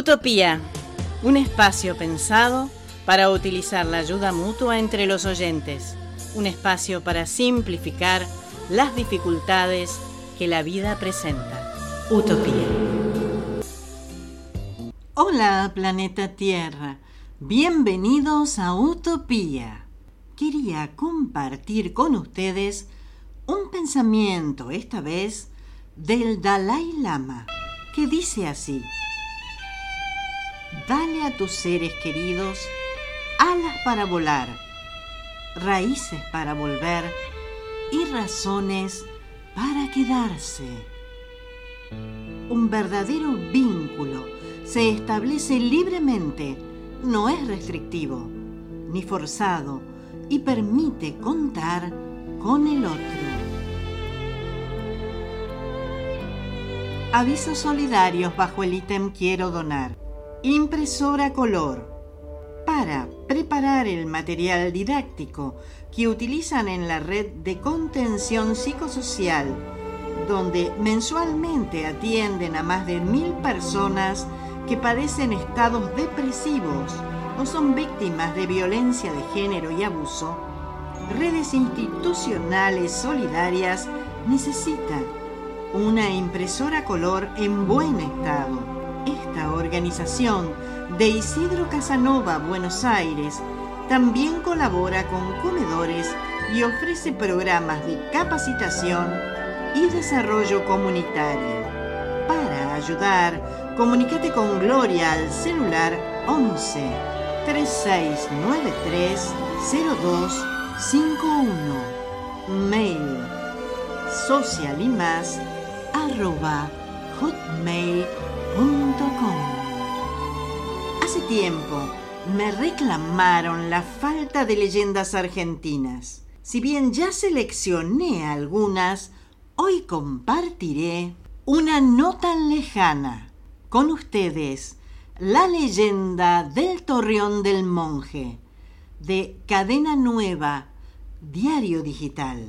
Utopía, un espacio pensado para utilizar la ayuda mutua entre los oyentes, un espacio para simplificar las dificultades que la vida presenta. Utopía. Hola, planeta Tierra. Bienvenidos a Utopía. Quería compartir con ustedes un pensamiento, esta vez, del Dalai Lama, que dice así. Dale a tus seres queridos alas para volar, raíces para volver y razones para quedarse. Un verdadero vínculo se establece libremente, no es restrictivo ni forzado y permite contar con el otro. Avisos solidarios bajo el ítem Quiero donar. Impresora color. Para preparar el material didáctico que utilizan en la red de contención psicosocial, donde mensualmente atienden a más de mil personas que padecen estados depresivos o son víctimas de violencia de género y abuso, redes institucionales solidarias necesitan una impresora color en buen estado esta organización de Isidro Casanova, Buenos Aires, también colabora con comedores y ofrece programas de capacitación y desarrollo comunitario. Para ayudar, comunícate con Gloria al celular 11 3693 0251. Mail social y más arroba hotmail.com Hace tiempo me reclamaron la falta de leyendas argentinas. Si bien ya seleccioné algunas, hoy compartiré una no tan lejana. Con ustedes, la leyenda del Torreón del Monje, de Cadena Nueva, Diario Digital.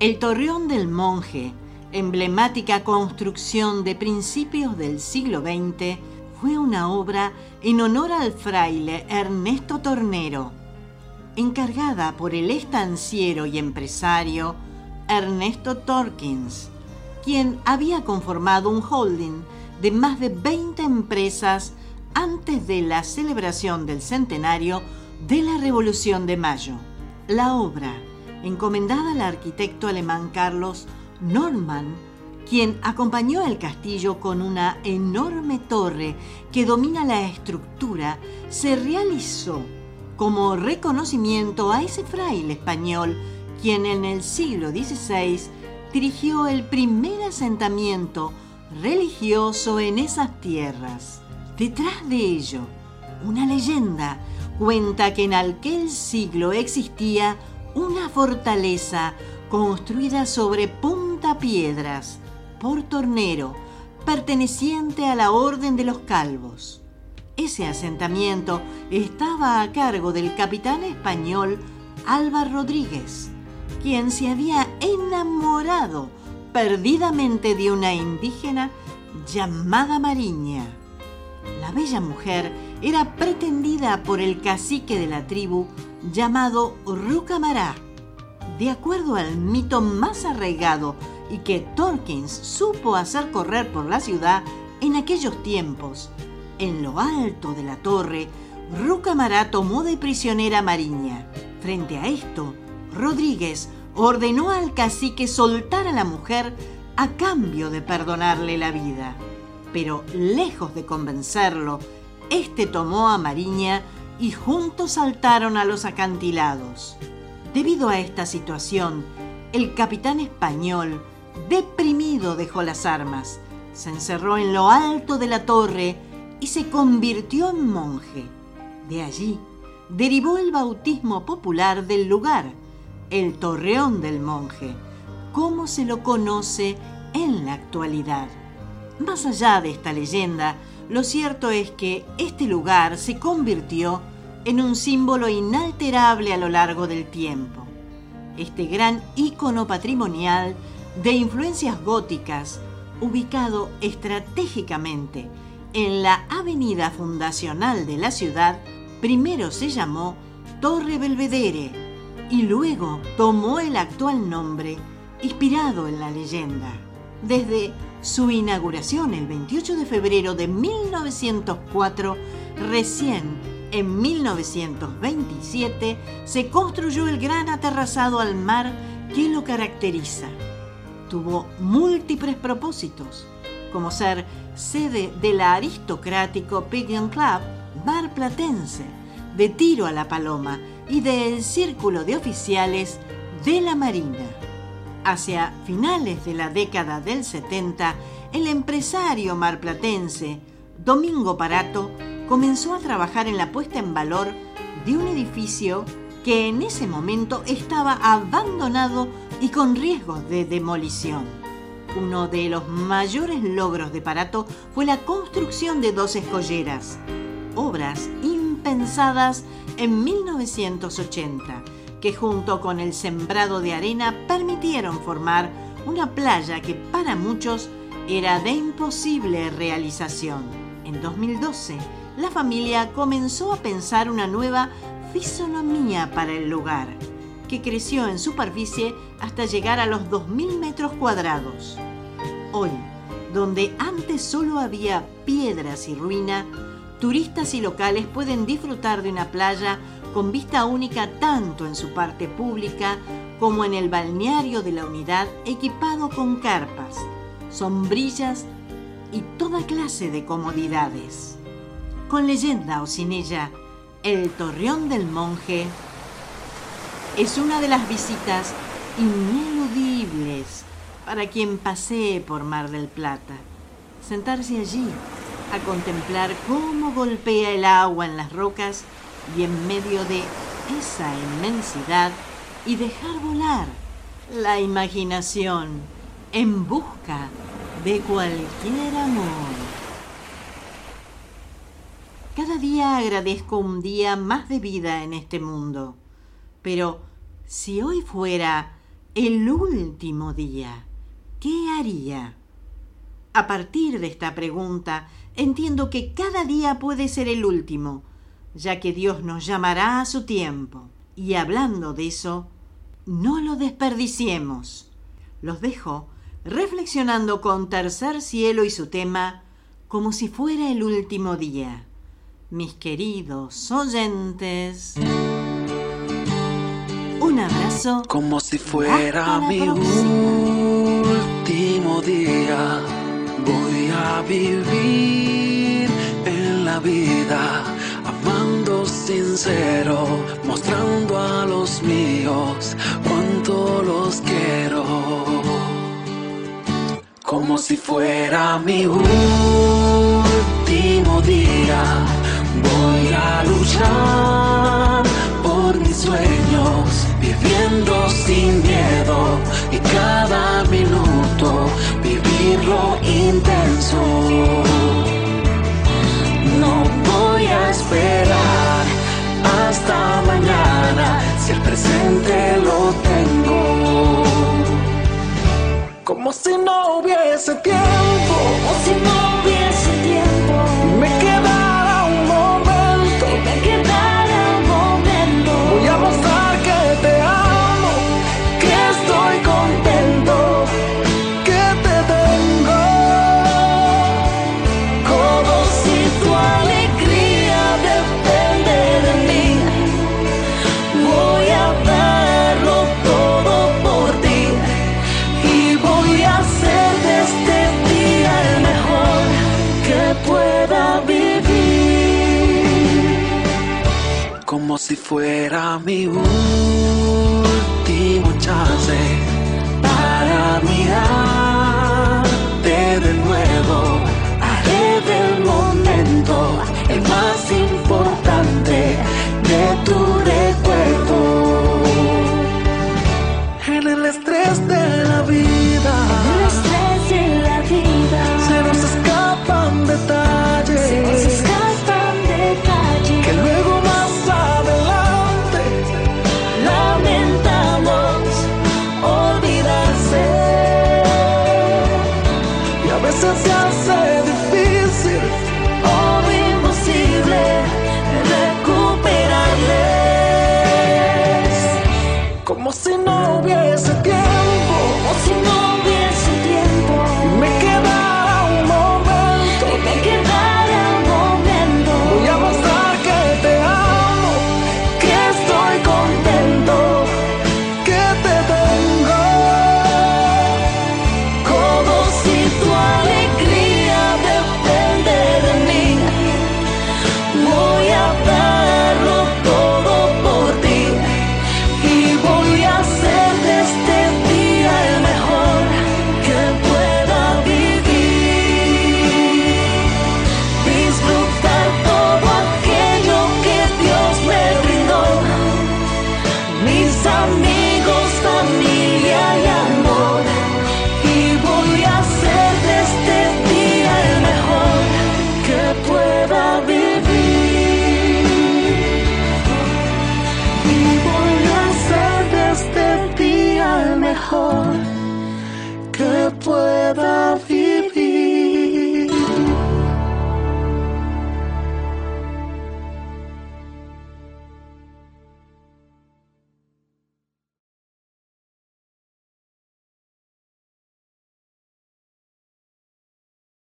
El Torreón del Monje emblemática construcción de principios del siglo XX, fue una obra en honor al fraile Ernesto Tornero, encargada por el estanciero y empresario Ernesto Torkins, quien había conformado un holding de más de 20 empresas antes de la celebración del centenario de la Revolución de Mayo. La obra, encomendada al arquitecto alemán Carlos Norman, quien acompañó el castillo con una enorme torre que domina la estructura, se realizó como reconocimiento a ese fraile español quien en el siglo XVI dirigió el primer asentamiento religioso en esas tierras. Detrás de ello, una leyenda cuenta que en aquel siglo existía una fortaleza construida sobre punta piedras por Tornero, perteneciente a la Orden de los Calvos. Ese asentamiento estaba a cargo del capitán español Alba Rodríguez, quien se había enamorado perdidamente de una indígena llamada Mariña. La bella mujer era pretendida por el cacique de la tribu llamado Rucamará de acuerdo al mito más arraigado y que Torkins supo hacer correr por la ciudad en aquellos tiempos. En lo alto de la torre, Rucamará tomó de prisionera a Mariña. Frente a esto, Rodríguez ordenó al cacique soltar a la mujer a cambio de perdonarle la vida. Pero lejos de convencerlo, este tomó a Mariña y juntos saltaron a los acantilados. Debido a esta situación, el capitán español, deprimido, dejó las armas, se encerró en lo alto de la torre y se convirtió en monje. De allí derivó el bautismo popular del lugar, el Torreón del Monje, como se lo conoce en la actualidad. Más allá de esta leyenda, lo cierto es que este lugar se convirtió en un símbolo inalterable a lo largo del tiempo. Este gran ícono patrimonial de influencias góticas ubicado estratégicamente en la avenida fundacional de la ciudad, primero se llamó Torre Belvedere y luego tomó el actual nombre inspirado en la leyenda. Desde su inauguración el 28 de febrero de 1904, recién en 1927 se construyó el gran aterrazado al mar que lo caracteriza. Tuvo múltiples propósitos, como ser sede del aristocrático Pigeon Club Bar Platense, de tiro a la paloma y del círculo de oficiales de la Marina. Hacia finales de la década del 70, el empresario marplatense Domingo Parato comenzó a trabajar en la puesta en valor de un edificio que en ese momento estaba abandonado y con riesgos de demolición. Uno de los mayores logros de Parato fue la construcción de dos escolleras, obras impensadas en 1980 que junto con el sembrado de arena permitieron formar una playa que para muchos era de imposible realización. En 2012, la familia comenzó a pensar una nueva fisonomía para el lugar, creció en superficie hasta llegar a los 2.000 metros cuadrados. Hoy, donde antes solo había piedras y ruina, turistas y locales pueden disfrutar de una playa con vista única tanto en su parte pública como en el balneario de la unidad equipado con carpas, sombrillas y toda clase de comodidades. Con leyenda o sin ella, el Torreón del Monje es una de las visitas ineludibles para quien pasee por Mar del Plata. Sentarse allí a contemplar cómo golpea el agua en las rocas y en medio de esa inmensidad y dejar volar la imaginación en busca de cualquier amor. Cada día agradezco un día más de vida en este mundo, pero si hoy fuera el último día, ¿qué haría? A partir de esta pregunta, entiendo que cada día puede ser el último, ya que Dios nos llamará a su tiempo. Y hablando de eso, no lo desperdiciemos. Los dejo reflexionando con Tercer Cielo y su tema como si fuera el último día. Mis queridos oyentes, un abrazo. Como si fuera mi último día, voy a vivir en la vida amando sincero, mostrando a los míos cuánto los quiero. Como si fuera mi último día, voy a luchar viviendo sin miedo y cada minuto vivirlo intenso esperar hasta mañana si el presente lo tengo. Como si no hubiese tiempo, como si no si fuera mi último chance para mirarte said it feels it.